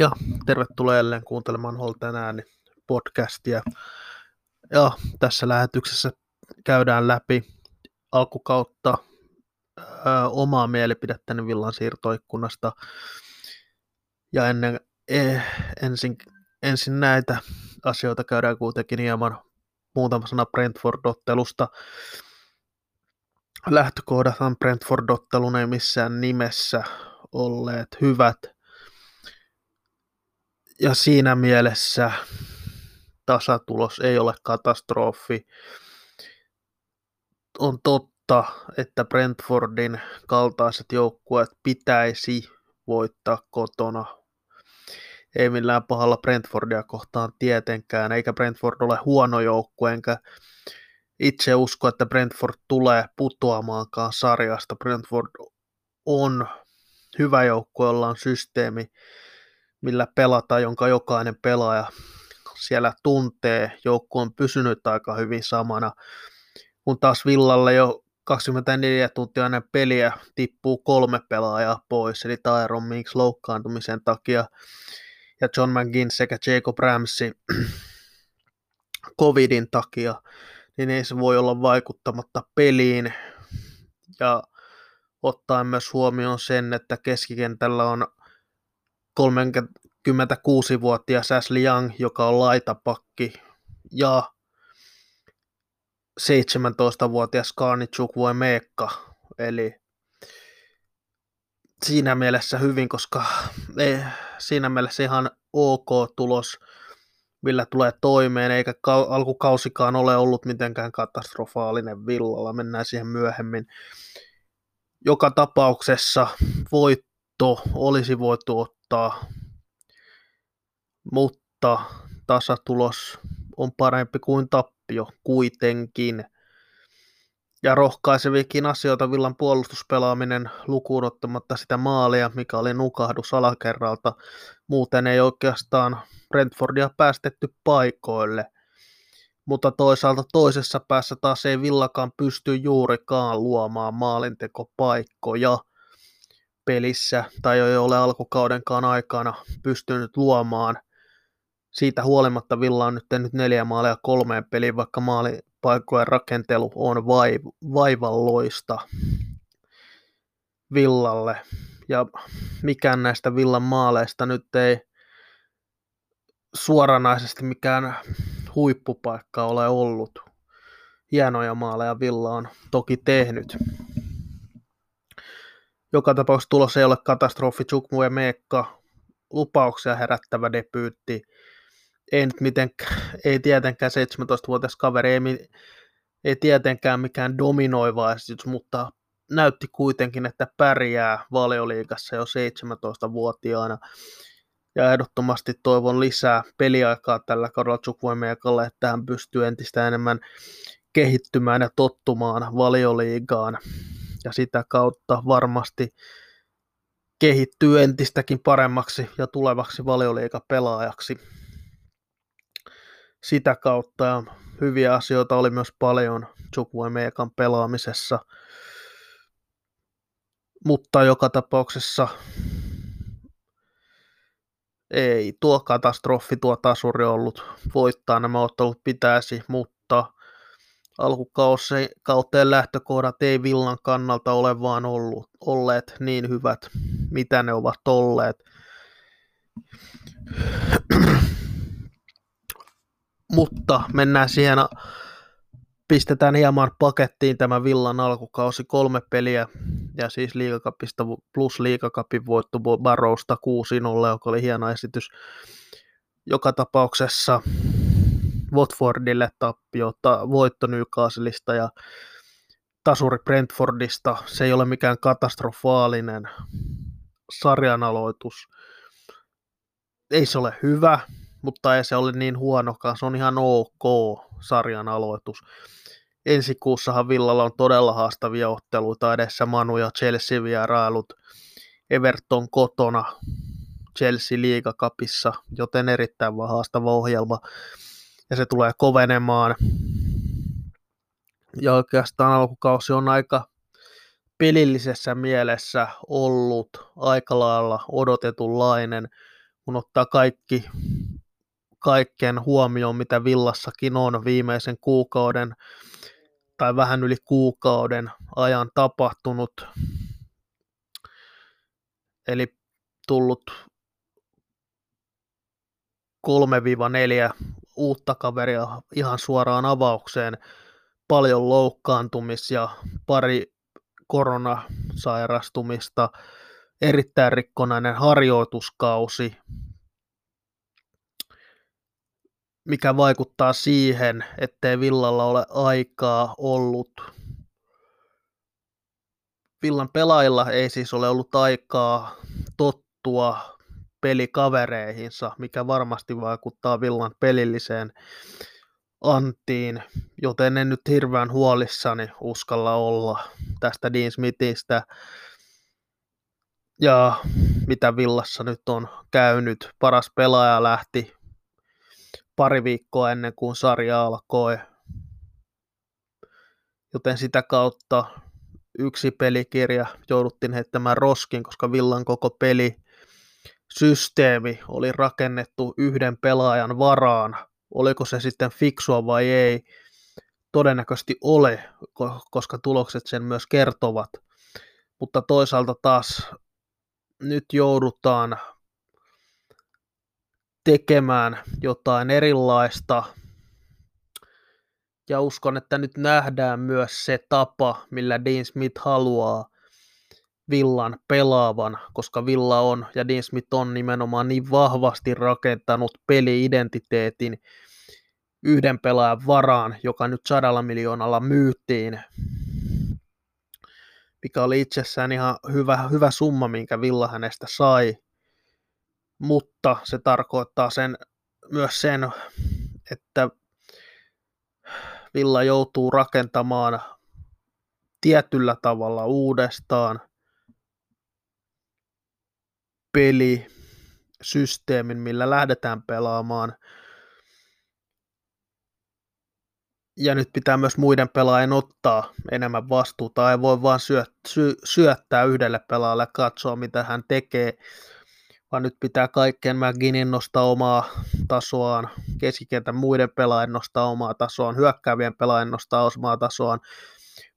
Ja tervetuloa jälleen kuuntelemaan Holten ääni podcastia. Ja tässä lähetyksessä käydään läpi alkukautta ö, omaa mielipidettäni villan siirtoikkunasta. Ja ennen, e, ensin, ensin näitä asioita käydään kuitenkin hieman muutama sana Brentford-ottelusta. Lähtökohdathan Brentford-ottelun ei missään nimessä olleet hyvät – ja siinä mielessä tasatulos ei ole katastrofi. On totta, että Brentfordin kaltaiset joukkueet pitäisi voittaa kotona. Ei millään pahalla Brentfordia kohtaan tietenkään, eikä Brentford ole huono joukkue, enkä itse usko, että Brentford tulee putoamaankaan sarjasta. Brentford on hyvä joukkue, jolla on systeemi, millä pelata, jonka jokainen pelaaja siellä tuntee. Joukku on pysynyt aika hyvin samana, kun taas Villalle jo 24 tuntia ennen peliä tippuu kolme pelaajaa pois, eli Tyron Minks loukkaantumisen takia ja John McGinn sekä Jacob Ramsey covidin takia, niin ei se voi olla vaikuttamatta peliin. Ja ottaen myös huomioon sen, että keskikentällä on 36-vuotias Ashley Young, joka on laitapakki, ja 17-vuotias Karni Chukwuemeka, eli siinä mielessä hyvin, koska ei, siinä mielessä ihan ok tulos, millä tulee toimeen, eikä alkukausikaan ole ollut mitenkään katastrofaalinen villalla, mennään siihen myöhemmin. Joka tapauksessa voitto olisi voitu ottaa mutta, mutta tasatulos on parempi kuin tappio kuitenkin. Ja rohkaisevikin asioita Villan puolustuspelaaminen lukuun ottamatta sitä maalia, mikä oli nukahdus alakerralta. Muuten ei oikeastaan Brentfordia päästetty paikoille. Mutta toisaalta toisessa päässä taas ei Villakaan pysty juurikaan luomaan maalintekopaikkoja pelissä tai ei ole alkukaudenkaan aikana pystynyt luomaan. Siitä huolimatta Villa on nyt tehnyt neljä maalia kolmeen peliin, vaikka maalipaikkojen rakentelu on vaiv- vaivalloista Villalle. Ja mikään näistä Villan maaleista nyt ei suoranaisesti mikään huippupaikka ole ollut. Hienoja maaleja Villa on toki tehnyt. Joka tapauksessa tulos ei ole katastrofi. Chukmu ja Meekka, lupauksia herättävä debyytti. Ei nyt mitenkään, ei tietenkään 17-vuotias kaveri, ei, ei tietenkään mikään dominoiva esitys, mutta näytti kuitenkin, että pärjää valioliigassa jo 17-vuotiaana. Ja ehdottomasti toivon lisää peliaikaa tällä kaudella Chukvuemiekalle, että hän pystyy entistä enemmän kehittymään ja tottumaan valioliigaan ja sitä kautta varmasti kehittyy entistäkin paremmaksi ja tulevaksi valioliikapelaajaksi. Sitä kautta ja hyviä asioita oli myös paljon Chukwuemekan pelaamisessa, mutta joka tapauksessa ei tuo katastrofi, tuo tasuri ollut voittaa nämä ottelut pitäisi, mutta alkukauteen lähtökohdat ei Villan kannalta ole vaan ollut, olleet niin hyvät, mitä ne ovat olleet. Mutta mennään siihen, pistetään hieman pakettiin tämä Villan alkukausi, kolme peliä ja siis liigakapista plus liigakapin voitto Barrowsta 6-0, joka oli hieno esitys. Joka tapauksessa Watfordille tappio, ta, voitto Newcastleista ja tasuri Brentfordista. Se ei ole mikään katastrofaalinen sarjan aloitus. Ei se ole hyvä, mutta ei se ole niin huonokaan. Se on ihan ok sarjan aloitus. Ensi kuussahan Villalla on todella haastavia otteluita edessä Manu ja Chelsea vierailut. Everton kotona Chelsea liigakapissa, joten erittäin haastava ohjelma ja se tulee kovenemaan. Ja oikeastaan alkukausi on aika pelillisessä mielessä ollut aika lailla odotetunlainen, kun ottaa kaikki, kaiken huomioon, mitä Villassakin on viimeisen kuukauden tai vähän yli kuukauden ajan tapahtunut. Eli tullut 3-4 uutta kaveria ihan suoraan avaukseen, paljon loukkaantumis ja pari koronasairastumista, erittäin rikkonainen harjoituskausi, mikä vaikuttaa siihen, ettei Villalla ole aikaa ollut. Villan pelaajilla ei siis ole ollut aikaa tottua pelikavereihinsa, mikä varmasti vaikuttaa Villan pelilliseen antiin, joten en nyt hirveän huolissani uskalla olla tästä Dean Smithistä ja mitä Villassa nyt on käynyt. Paras pelaaja lähti pari viikkoa ennen kuin sarja alkoi, joten sitä kautta yksi pelikirja jouduttiin heittämään roskin, koska Villan koko peli systeemi oli rakennettu yhden pelaajan varaan. Oliko se sitten fiksua vai ei? Todennäköisesti ole, koska tulokset sen myös kertovat. Mutta toisaalta taas nyt joudutaan tekemään jotain erilaista. Ja uskon, että nyt nähdään myös se tapa, millä Dean Smith haluaa Villan pelaavan, koska Villa on ja Dean Smith on nimenomaan niin vahvasti rakentanut peli-identiteetin yhden pelaajan varaan, joka nyt sadalla miljoonalla myyttiin, mikä oli itsessään ihan hyvä, hyvä summa, minkä Villa hänestä sai, mutta se tarkoittaa sen, myös sen, että Villa joutuu rakentamaan tietyllä tavalla uudestaan pelisysteemin, millä lähdetään pelaamaan. Ja nyt pitää myös muiden pelaajien ottaa enemmän vastuuta. Ei voi vaan syö, sy, syöttää yhdelle pelaajalle katsoa, mitä hän tekee, vaan nyt pitää kaikkien McGinnin nostaa omaa tasoaan, keskikentän muiden pelaajien nostaa omaa tasoaan, hyökkäävien pelaajien nostaa omaa tasoaan,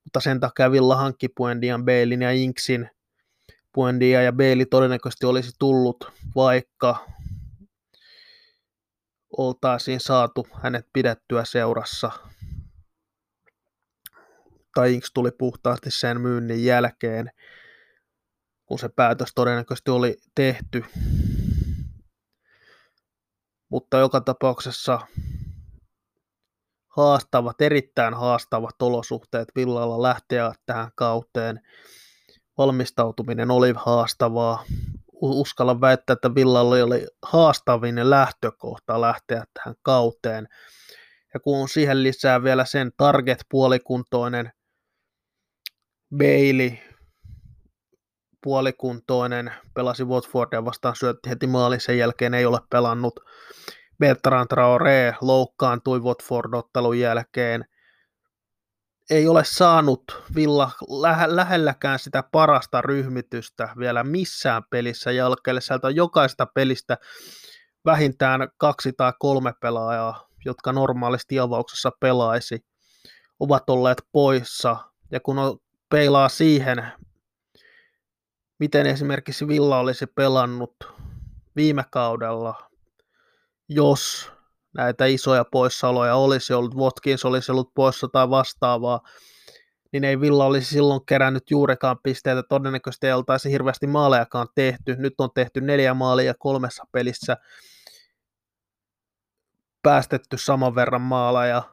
mutta sen takia Villa hankki Puendian, Bailin ja Inksin Buendia ja Bailey todennäköisesti olisi tullut, vaikka oltaisiin saatu hänet pidettyä seurassa. Tai Inks tuli puhtaasti sen myynnin jälkeen, kun se päätös todennäköisesti oli tehty. Mutta joka tapauksessa haastavat, erittäin haastavat olosuhteet Villalla lähteä tähän kauteen – valmistautuminen oli haastavaa. Uskallan väittää, että Villalla oli haastavin lähtökohta lähteä tähän kauteen. Ja kun siihen lisää vielä sen target-puolikuntoinen Bailey, puolikuntoinen, pelasi Watfordia vastaan, syötti heti maalin, sen jälkeen ei ole pelannut. Bertrand Traoré loukkaantui Watford-ottelun jälkeen ei ole saanut Villa lähe, lähelläkään sitä parasta ryhmitystä vielä missään pelissä jalkeelle. Sieltä on jokaista pelistä vähintään kaksi tai kolme pelaajaa, jotka normaalisti avauksessa pelaisi, ovat olleet poissa. Ja kun on, peilaa siihen, miten esimerkiksi Villa olisi pelannut viime kaudella, jos näitä isoja poissaoloja olisi ollut, Watkins olisi ollut poissa tai vastaavaa, niin ei Villa olisi silloin kerännyt juurikaan pisteitä, todennäköisesti ei oltaisi hirveästi maalejakaan tehty. Nyt on tehty neljä maalia kolmessa pelissä, päästetty saman verran maaleja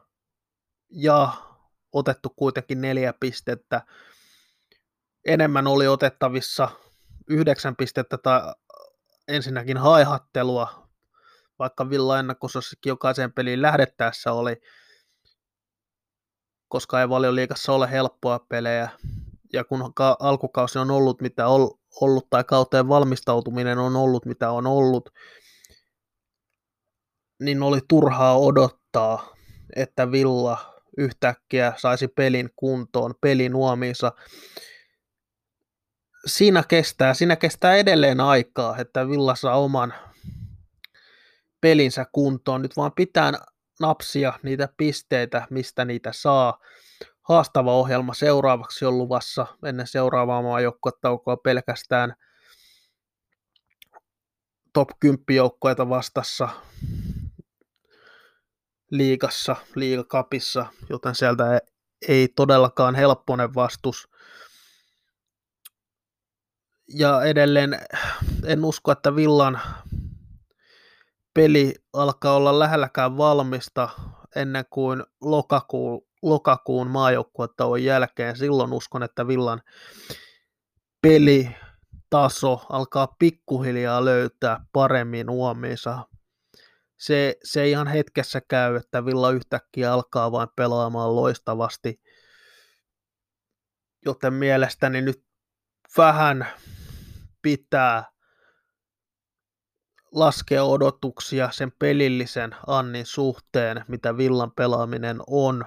ja otettu kuitenkin neljä pistettä. Enemmän oli otettavissa yhdeksän pistettä tai ensinnäkin haihattelua vaikka Villa ennakosossakin jokaiseen peliin lähdettäessä oli, koska ei liikassa ole helppoa pelejä, ja kun alkukausi on ollut mitä ollut, tai kauteen valmistautuminen on ollut mitä on ollut, niin oli turhaa odottaa, että Villa yhtäkkiä saisi pelin kuntoon, pelin uomiinsa. Siinä kestää, siinä kestää edelleen aikaa, että Villa saa oman pelinsä kuntoon. Nyt vaan pitää napsia niitä pisteitä, mistä niitä saa. Haastava ohjelma seuraavaksi on luvassa ennen seuraavaa maajoukkuetaukoa pelkästään top 10 joukkueita vastassa liigassa, liigakapissa, joten sieltä ei todellakaan helpponen vastus. Ja edelleen en usko, että Villan peli alkaa olla lähelläkään valmista ennen kuin lokakuun, lokakuun maajoukkuetauon jälkeen. Silloin uskon, että Villan pelitaso alkaa pikkuhiljaa löytää paremmin uomiinsa. Se, se ihan hetkessä käy, että Villa yhtäkkiä alkaa vain pelaamaan loistavasti. Joten mielestäni nyt vähän pitää laskea odotuksia sen pelillisen Annin suhteen, mitä Villan pelaaminen on.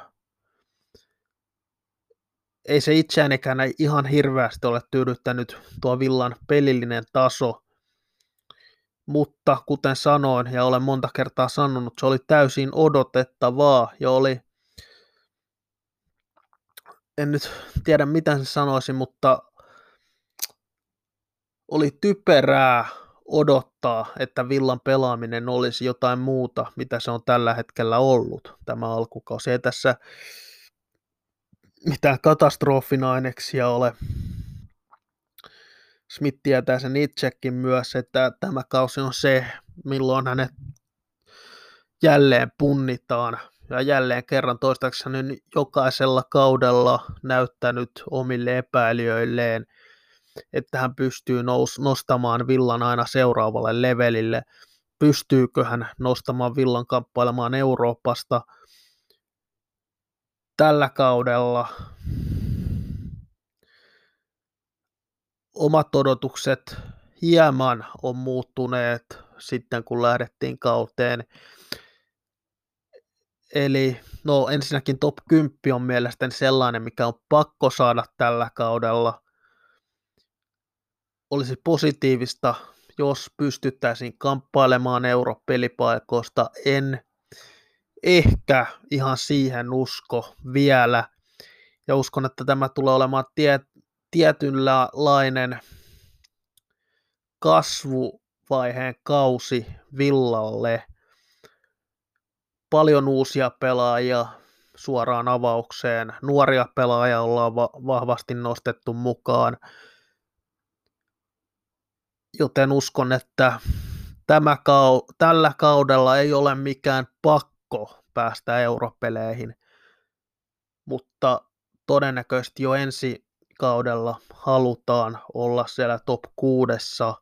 Ei se itseäänikään ihan hirveästi ole tyydyttänyt tuo Villan pelillinen taso, mutta kuten sanoin ja olen monta kertaa sanonut, se oli täysin odotettavaa ja oli, en nyt tiedä mitä se sanoisi, mutta oli typerää odottaa, että Villan pelaaminen olisi jotain muuta, mitä se on tällä hetkellä ollut tämä alkukausi. Ei tässä mitään katastrofinaineksia ole. Smith tietää sen itsekin myös, että tämä kausi on se, milloin hänet jälleen punnitaan. Ja jälleen kerran toistaiseksi hän jokaisella kaudella näyttänyt omille epäilijöilleen – että hän pystyy nous, nostamaan Villan aina seuraavalle levelille. Pystyykö hän nostamaan Villan kamppailemaan Euroopasta tällä kaudella? Omat odotukset hieman on muuttuneet sitten, kun lähdettiin kauteen. Eli no ensinnäkin top 10 on mielestäni sellainen, mikä on pakko saada tällä kaudella olisi positiivista, jos pystyttäisiin kamppailemaan europelipaikoista. En ehkä ihan siihen usko vielä. Ja uskon, että tämä tulee olemaan tie, tietynlainen kasvuvaiheen kausi Villalle. Paljon uusia pelaajia suoraan avaukseen. Nuoria pelaajia ollaan va- vahvasti nostettu mukaan joten uskon, että tämä kau- tällä kaudella ei ole mikään pakko päästä europeleihin, mutta todennäköisesti jo ensi kaudella halutaan olla siellä top kuudessa.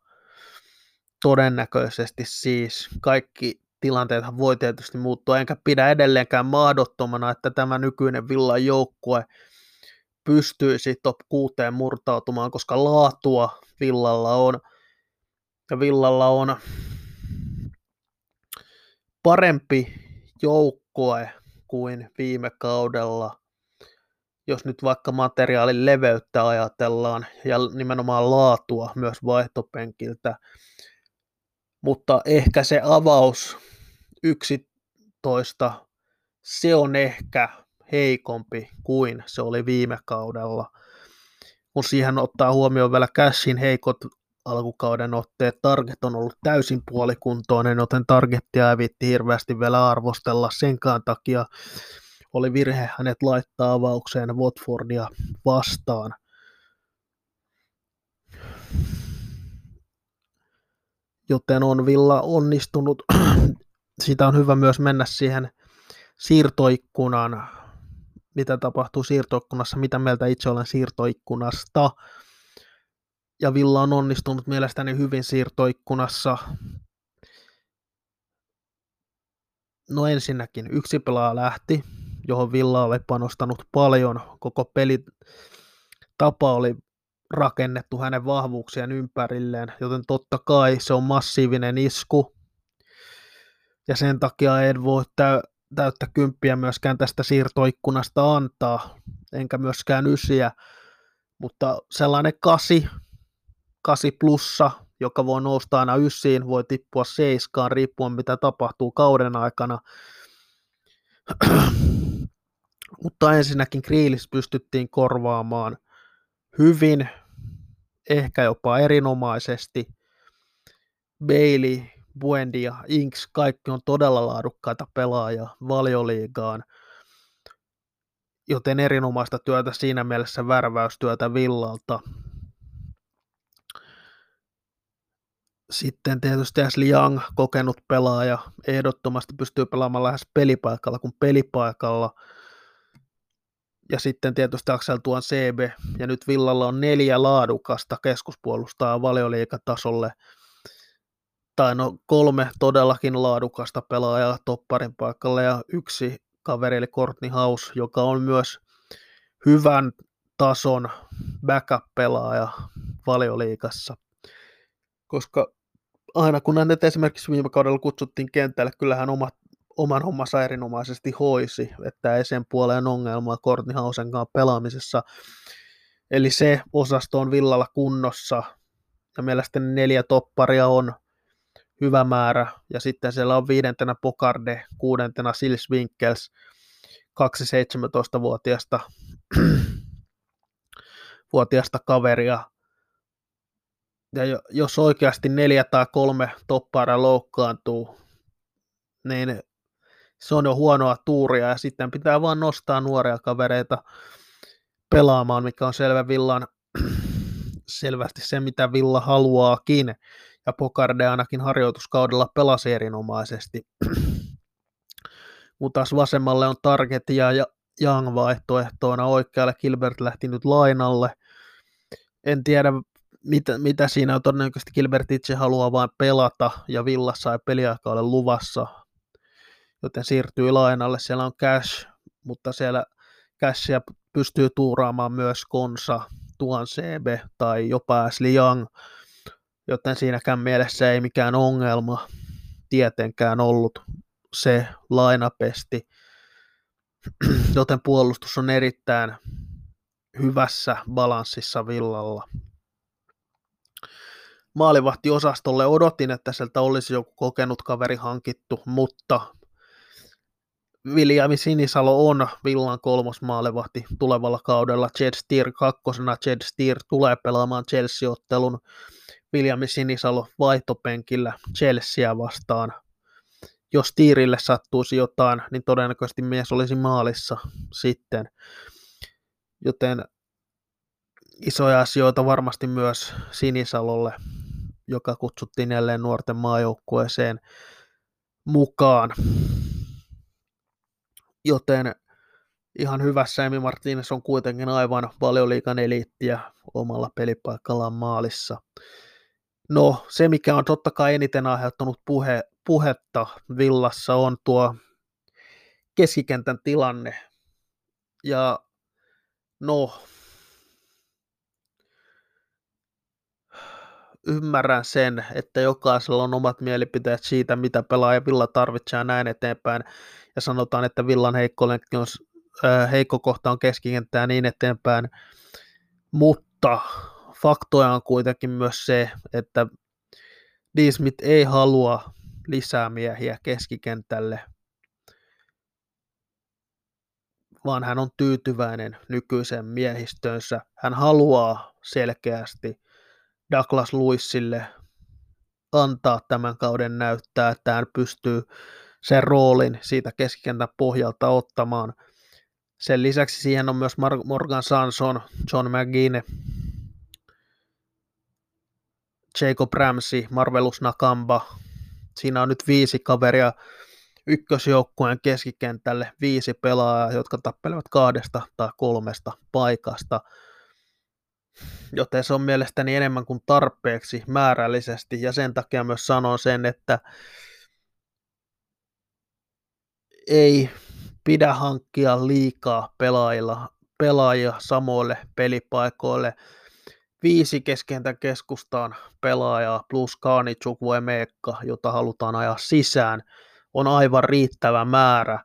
Todennäköisesti siis kaikki tilanteet voi tietysti muuttua, enkä pidä edelleenkään mahdottomana, että tämä nykyinen Villan joukkue pystyisi top kuuteen murtautumaan, koska laatua Villalla on – ja Villalla on parempi joukkue kuin viime kaudella, jos nyt vaikka materiaalin leveyttä ajatellaan ja nimenomaan laatua myös vaihtopenkiltä. Mutta ehkä se avaus 11, se on ehkä heikompi kuin se oli viime kaudella. Kun siihen ottaa huomioon vielä Cashin heikot alkukauden otteet. Target on ollut täysin puolikuntoinen, joten Targettia ei viitti hirveästi vielä arvostella. Senkaan takia oli virhe hänet laittaa avaukseen Watfordia vastaan. Joten on Villa onnistunut. Sitä on hyvä myös mennä siihen siirtoikkunan, mitä tapahtuu siirtoikkunassa, mitä mieltä itse olen siirtoikkunasta ja Villa on onnistunut mielestäni hyvin siirtoikkunassa. No ensinnäkin yksi pelaaja lähti, johon Villa oli panostanut paljon. Koko peli tapa oli rakennettu hänen vahvuuksien ympärilleen, joten totta kai se on massiivinen isku. Ja sen takia en voi täyttä kymppiä myöskään tästä siirtoikkunasta antaa, enkä myöskään ysiä, mutta sellainen kasi 8 plussa joka voi nousta aina yssiin, voi tippua seiskaan, riippuen mitä tapahtuu kauden aikana. Mutta ensinnäkin Grealish pystyttiin korvaamaan hyvin, ehkä jopa erinomaisesti. Bailey, Buendia, Inks, kaikki on todella laadukkaita pelaajia valioliigaan, joten erinomaista työtä siinä mielessä värväystyötä Villalta. Sitten tietysti Ashley Young, kokenut pelaaja, ehdottomasti pystyy pelaamaan lähes pelipaikalla kuin pelipaikalla. Ja sitten tietysti Axel Tuan CB, ja nyt Villalla on neljä laadukasta keskuspuolustaa valioliikatasolle. Tai no kolme todellakin laadukasta pelaajaa topparin paikalle ja yksi kaveri eli Courtney House, joka on myös hyvän tason backup-pelaaja valioliikassa. Koska aina kun hänet esimerkiksi viime kaudella kutsuttiin kentälle, kyllähän omat, oman hommansa erinomaisesti hoisi, että ei sen puoleen ongelmaa Courtney Hausen kanssa pelaamisessa. Eli se osasto on villalla kunnossa, ja mielestäni neljä topparia on hyvä määrä, ja sitten siellä on viidentenä Pokarde, kuudentena Sils Winkels, kaksi 17-vuotiaasta vuotiasta kaveria, ja jos oikeasti neljä tai kolme topparia loukkaantuu, niin se on jo huonoa tuuria ja sitten pitää vaan nostaa nuoria kavereita pelaamaan, mikä on selvä Villan selvästi se, mitä Villa haluaakin. Ja Pokarde ainakin harjoituskaudella pelasi erinomaisesti. Mutta taas vasemmalle on Target ja Young vaihtoehtoina. Oikealle Gilbert lähti nyt lainalle. En tiedä, mitä, mitä siinä on todennäköisesti Gilbert itse haluaa vain pelata ja Villassa ei peliaika ole luvassa, joten siirtyy lainalle. Siellä on cash, mutta siellä cashia pystyy tuuraamaan myös Konsa, Tuan CB tai jopa Ashley Young, joten siinäkään mielessä ei mikään ongelma tietenkään ollut se lainapesti, joten puolustus on erittäin hyvässä balanssissa villalla maalivahtiosastolle. Odotin, että sieltä olisi joku kokenut kaveri hankittu, mutta Viljami Sinisalo on Villan kolmos maalivahti tulevalla kaudella. Jed Steer kakkosena. Jed Steer tulee pelaamaan Chelsea-ottelun. Viljami Sinisalo vaihtopenkillä Chelsea vastaan. Jos Tiirille sattuisi jotain, niin todennäköisesti mies olisi maalissa sitten. Joten isoja asioita varmasti myös Sinisalolle joka kutsuttiin jälleen nuorten maajoukkueeseen mukaan. Joten ihan hyvässä Emi Martinez on kuitenkin aivan valioliikan eliittiä omalla pelipaikallaan maalissa. No, se mikä on totta kai eniten aiheuttanut puhe, puhetta Villassa on tuo keskikentän tilanne. Ja no, ymmärrän sen, että jokaisella on omat mielipiteet siitä, mitä pelaaja Villa tarvitsee ja näin eteenpäin. Ja sanotaan, että Villan heikko, on, äh, heikko kohta on keskikenttää niin eteenpäin. Mutta faktoja on kuitenkin myös se, että Dismit ei halua lisää miehiä keskikentälle, vaan hän on tyytyväinen nykyiseen miehistönsä. Hän haluaa selkeästi Douglas Luisille antaa tämän kauden näyttää, että hän pystyy sen roolin siitä keskikentän pohjalta ottamaan. Sen lisäksi siihen on myös Morgan Sanson, John McGinn, Jacob Ramsey, Marvelus Nakamba. Siinä on nyt viisi kaveria ykkösjoukkueen keskikentälle, viisi pelaajaa, jotka tappelevat kahdesta tai kolmesta paikasta – joten se on mielestäni enemmän kuin tarpeeksi määrällisesti, ja sen takia myös sanon sen, että ei pidä hankkia liikaa pelaajilla, pelaajia samoille pelipaikoille. Viisi keskentä keskustaan pelaajaa plus Kaani Meekka, jota halutaan ajaa sisään, on aivan riittävä määrä.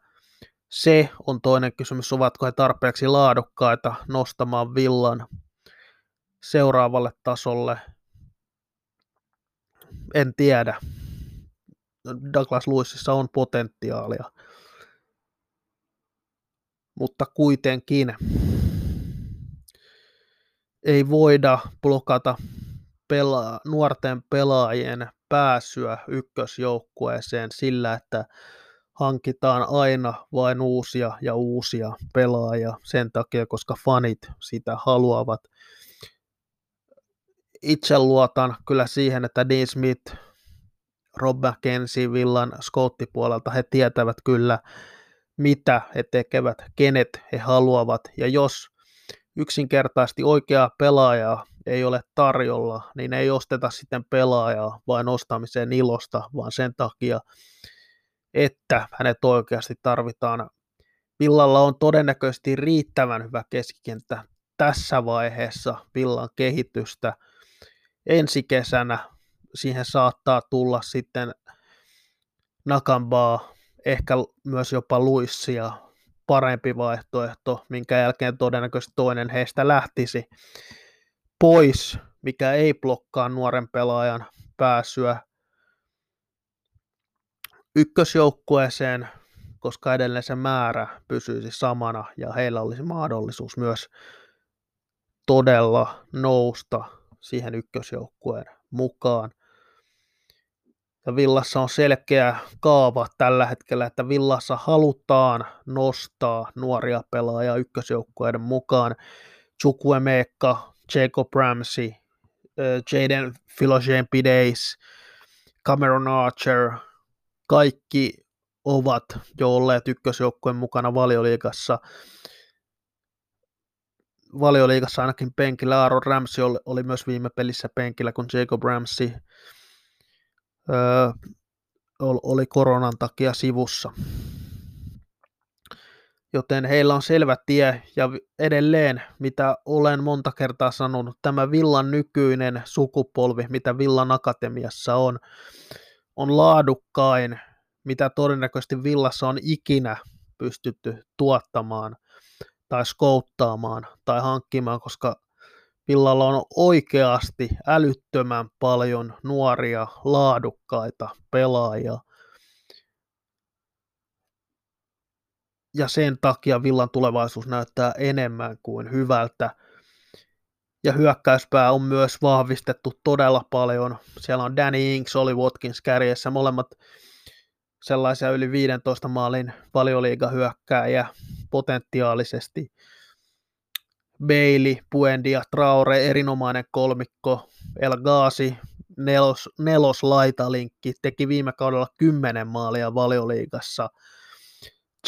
Se on toinen kysymys, ovatko he tarpeeksi laadukkaita nostamaan villan seuraavalle tasolle. en tiedä. Douglas Lewisissa on potentiaalia. Mutta kuitenkin ei voida blokata pela- nuorten pelaajien pääsyä ykkösjoukkueeseen sillä, että hankitaan aina vain uusia ja uusia pelaajia sen takia, koska fanit sitä haluavat. Itse luotan kyllä siihen, että Dean Smith, Rob McKenzie, Villan Scotti-puolelta, he tietävät kyllä, mitä he tekevät, kenet he haluavat, ja jos yksinkertaisesti oikeaa pelaajaa ei ole tarjolla, niin ei osteta sitten pelaajaa vain ostamisen ilosta, vaan sen takia, että hänet oikeasti tarvitaan. Villalla on todennäköisesti riittävän hyvä keskikenttä tässä vaiheessa Villan kehitystä. Ensi kesänä siihen saattaa tulla sitten Nakambaa, ehkä myös jopa Luissia parempi vaihtoehto, minkä jälkeen todennäköisesti toinen heistä lähtisi pois, mikä ei blokkaa nuoren pelaajan pääsyä ykkösjoukkueeseen, koska edelleen se määrä pysyisi samana ja heillä olisi mahdollisuus myös todella nousta siihen ykkösjoukkueen mukaan. Ja Villassa on selkeä kaava tällä hetkellä, että Villassa halutaan nostaa nuoria pelaajia ykkösjoukkueiden mukaan. Chukwemeka, Jacob Ramsey, Jaden Philogen Pideis, Cameron Archer, kaikki ovat jo olleet ykkösjoukkueen mukana valioliigassa. Valioliigassa ainakin penkillä Aaron Ramsey oli, oli myös viime pelissä penkillä, kun Jacob Ramsey öö, oli koronan takia sivussa. Joten heillä on selvä tie ja edelleen, mitä olen monta kertaa sanonut, tämä Villan nykyinen sukupolvi, mitä Villan Akatemiassa on, on laadukkain, mitä todennäköisesti Villassa on ikinä pystytty tuottamaan tai skouttaamaan tai hankkimaan, koska Villalla on oikeasti älyttömän paljon nuoria, laadukkaita pelaajia. Ja sen takia Villan tulevaisuus näyttää enemmän kuin hyvältä. Ja hyökkäyspää on myös vahvistettu todella paljon. Siellä on Danny Inks, oli Watkins kärjessä, molemmat sellaisia yli 15 maalin valioliigahyökkääjiä potentiaalisesti. Bailey, Puendia, Traore, erinomainen kolmikko, El Ghazi, nelos, nelos laitalinkki, teki viime kaudella 10 maalia valioliigassa.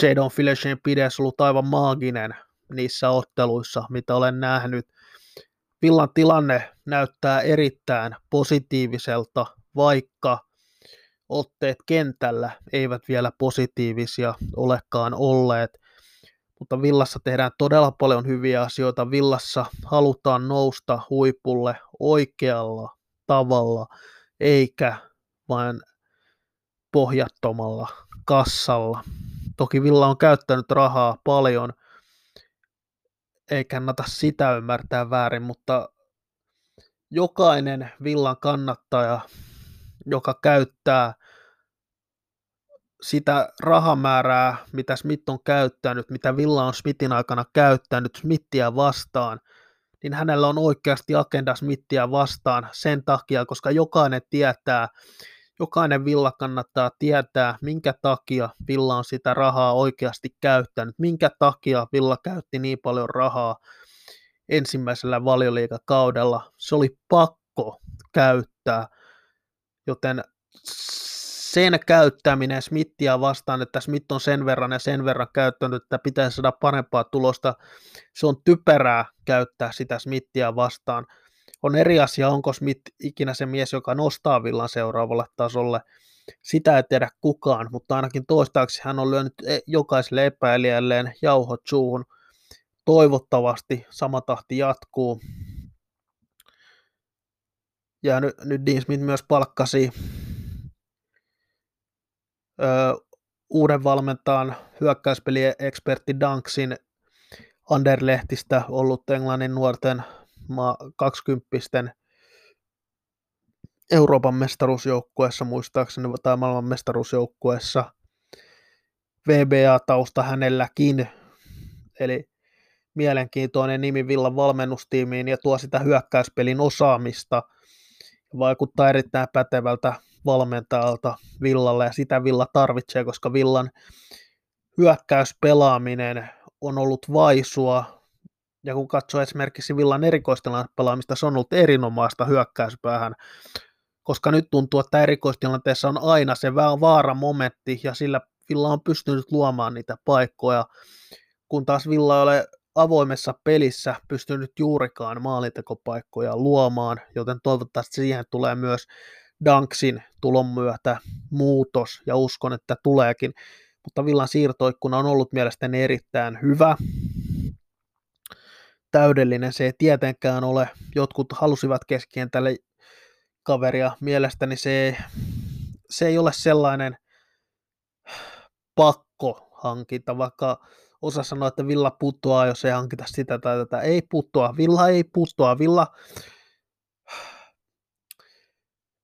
Jadon Filechin pides ollut aivan maaginen niissä otteluissa, mitä olen nähnyt. Villan tilanne näyttää erittäin positiiviselta, vaikka otteet kentällä eivät vielä positiivisia olekaan olleet – mutta Villassa tehdään todella paljon hyviä asioita. Villassa halutaan nousta huipulle oikealla tavalla, eikä vain pohjattomalla kassalla. Toki Villa on käyttänyt rahaa paljon, ei kannata sitä ymmärtää väärin, mutta jokainen Villan kannattaja, joka käyttää sitä rahamäärää, mitä Smith on käyttänyt, mitä Villa on Smithin aikana käyttänyt Smithia vastaan, niin hänellä on oikeasti agenda Smithia vastaan sen takia, koska jokainen tietää, jokainen Villa kannattaa tietää, minkä takia Villa on sitä rahaa oikeasti käyttänyt, minkä takia Villa käytti niin paljon rahaa ensimmäisellä valioliikakaudella. Se oli pakko käyttää, joten sen käyttäminen Smithia vastaan, että Smith on sen verran ja sen verran käyttänyt, että pitäisi saada parempaa tulosta, se on typerää käyttää sitä Smithia vastaan. On eri asia, onko Smith ikinä se mies, joka nostaa villan seuraavalle tasolle. Sitä ei tiedä kukaan, mutta ainakin toistaiseksi hän on lyönyt e- jokaiselle epäilijälleen jauhot suuhun. Toivottavasti sama tahti jatkuu. Ja nyt, nyt Dean Smith myös palkkasi uuden valmentajan hyökkäyspeliekspertti Danksin Anderlehtistä ollut Englannin nuorten 20 Euroopan mestaruusjoukkueessa muistaakseni tai maailman mestaruusjoukkueessa. VBA-tausta hänelläkin, eli mielenkiintoinen nimi Villan valmennustiimiin ja tuo sitä hyökkäyspelin osaamista. Vaikuttaa erittäin pätevältä valmentajalta Villalle ja sitä Villa tarvitsee, koska Villan hyökkäyspelaaminen on ollut vaisua. Ja kun katsoo esimerkiksi Villan erikoistilan pelaamista, se on ollut erinomaista hyökkäyspäähän, koska nyt tuntuu, että erikoistilanteessa on aina se vaaramomentti ja sillä Villa on pystynyt luomaan niitä paikkoja, kun taas Villa ei ole avoimessa pelissä pystynyt juurikaan maalintekopaikkoja luomaan, joten toivottavasti siihen tulee myös Danksin tulon myötä muutos, ja uskon, että tuleekin. Mutta Villan siirtoikkuna on ollut mielestäni erittäin hyvä. Täydellinen se ei tietenkään ole. Jotkut halusivat keskikentälle kaveria. Mielestäni se, se ei ole sellainen pakko hankinta, vaikka osa sanoo, että Villa putoaa, jos ei hankita sitä tai tätä. Ei putoa, Villa ei putoa, Villa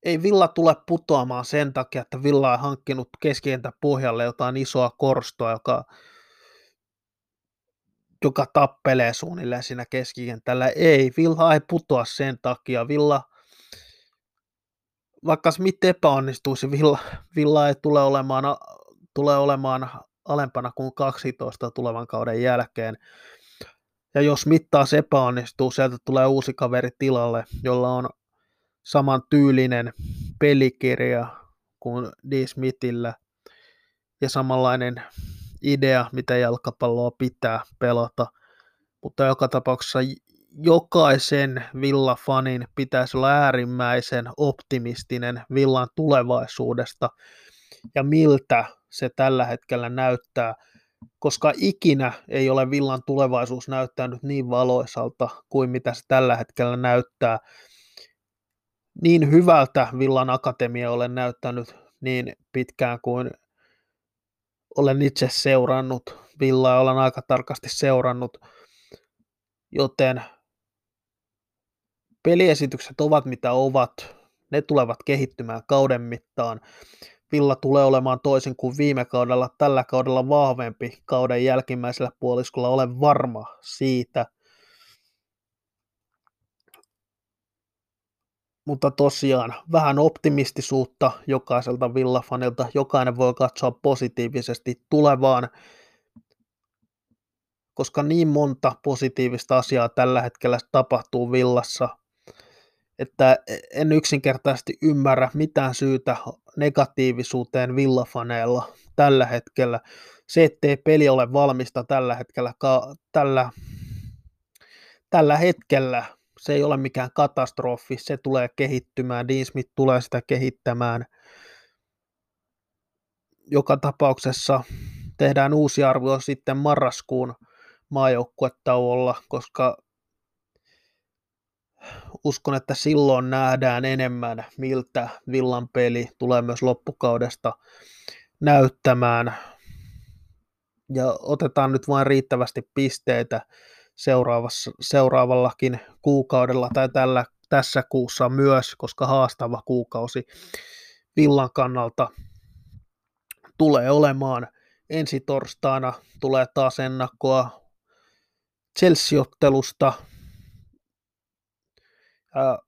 ei Villa tule putoamaan sen takia, että Villa on hankkinut keskientä pohjalle jotain isoa korstoa, joka, joka tappelee suunnilleen siinä keskikentällä. Ei, Villa ei putoa sen takia. Villa, vaikka Smith epäonnistuisi, Villa, Villa ei tule olemaan, tule olemaan alempana kuin 12 tulevan kauden jälkeen. Ja jos mittaas epäonnistuu, sieltä tulee uusi kaveri tilalle, jolla on saman tyylinen pelikirja kuin D. Smithillä ja samanlainen idea, mitä jalkapalloa pitää pelata. Mutta joka tapauksessa jokaisen Villa-fanin pitäisi olla äärimmäisen optimistinen Villan tulevaisuudesta ja miltä se tällä hetkellä näyttää, koska ikinä ei ole Villan tulevaisuus näyttänyt niin valoisalta kuin mitä se tällä hetkellä näyttää niin hyvältä Villan Akatemia olen näyttänyt niin pitkään kuin olen itse seurannut. Villaa olen aika tarkasti seurannut, joten peliesitykset ovat mitä ovat. Ne tulevat kehittymään kauden mittaan. Villa tulee olemaan toisin kuin viime kaudella, tällä kaudella vahvempi kauden jälkimmäisellä puoliskolla, olen varma siitä. mutta tosiaan vähän optimistisuutta jokaiselta villafanilta. Jokainen voi katsoa positiivisesti tulevaan, koska niin monta positiivista asiaa tällä hetkellä tapahtuu villassa, että en yksinkertaisesti ymmärrä mitään syytä negatiivisuuteen villafaneilla tällä hetkellä. Se, ettei peli ole valmista tällä hetkellä, tällä, tällä hetkellä se ei ole mikään katastrofi, se tulee kehittymään, Dean Smith tulee sitä kehittämään. Joka tapauksessa tehdään uusi arvio sitten marraskuun maajoukkuetauolla, koska uskon, että silloin nähdään enemmän, miltä Villan peli tulee myös loppukaudesta näyttämään. Ja otetaan nyt vain riittävästi pisteitä seuraavassa, seuraavallakin kuukaudella tai tällä, tässä kuussa myös, koska haastava kuukausi Villan kannalta tulee olemaan. Ensi torstaina tulee taas ennakkoa Chelsea-ottelusta. Ja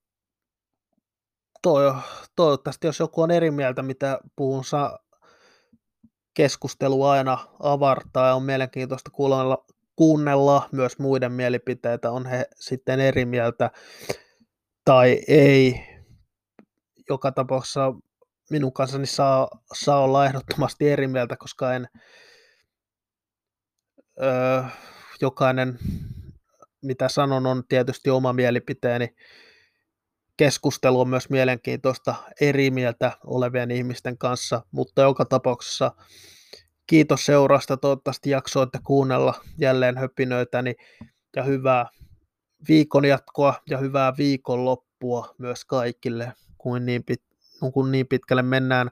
toivottavasti, jos joku on eri mieltä, mitä puhun, saa keskustelu aina avartaa ja on mielenkiintoista kuulla, kuunnella myös muiden mielipiteitä, on he sitten eri mieltä tai ei. Joka tapauksessa minun kanssani saa, saa olla ehdottomasti eri mieltä, koska en öö, jokainen, mitä sanon, on tietysti oma mielipiteeni. Keskustelu on myös mielenkiintoista eri mieltä olevien ihmisten kanssa, mutta joka tapauksessa Kiitos seurasta, toivottavasti jaksoitte kuunnella jälleen höpinöitäni ja hyvää viikon jatkoa ja hyvää viikonloppua myös kaikille, kuin niin, pit, kun niin pitkälle mennään.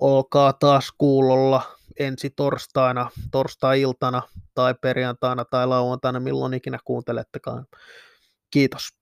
Olkaa taas kuulolla ensi torstaina, torstai-iltana tai perjantaina tai lauantaina, milloin ikinä kuuntelettekaan. Kiitos.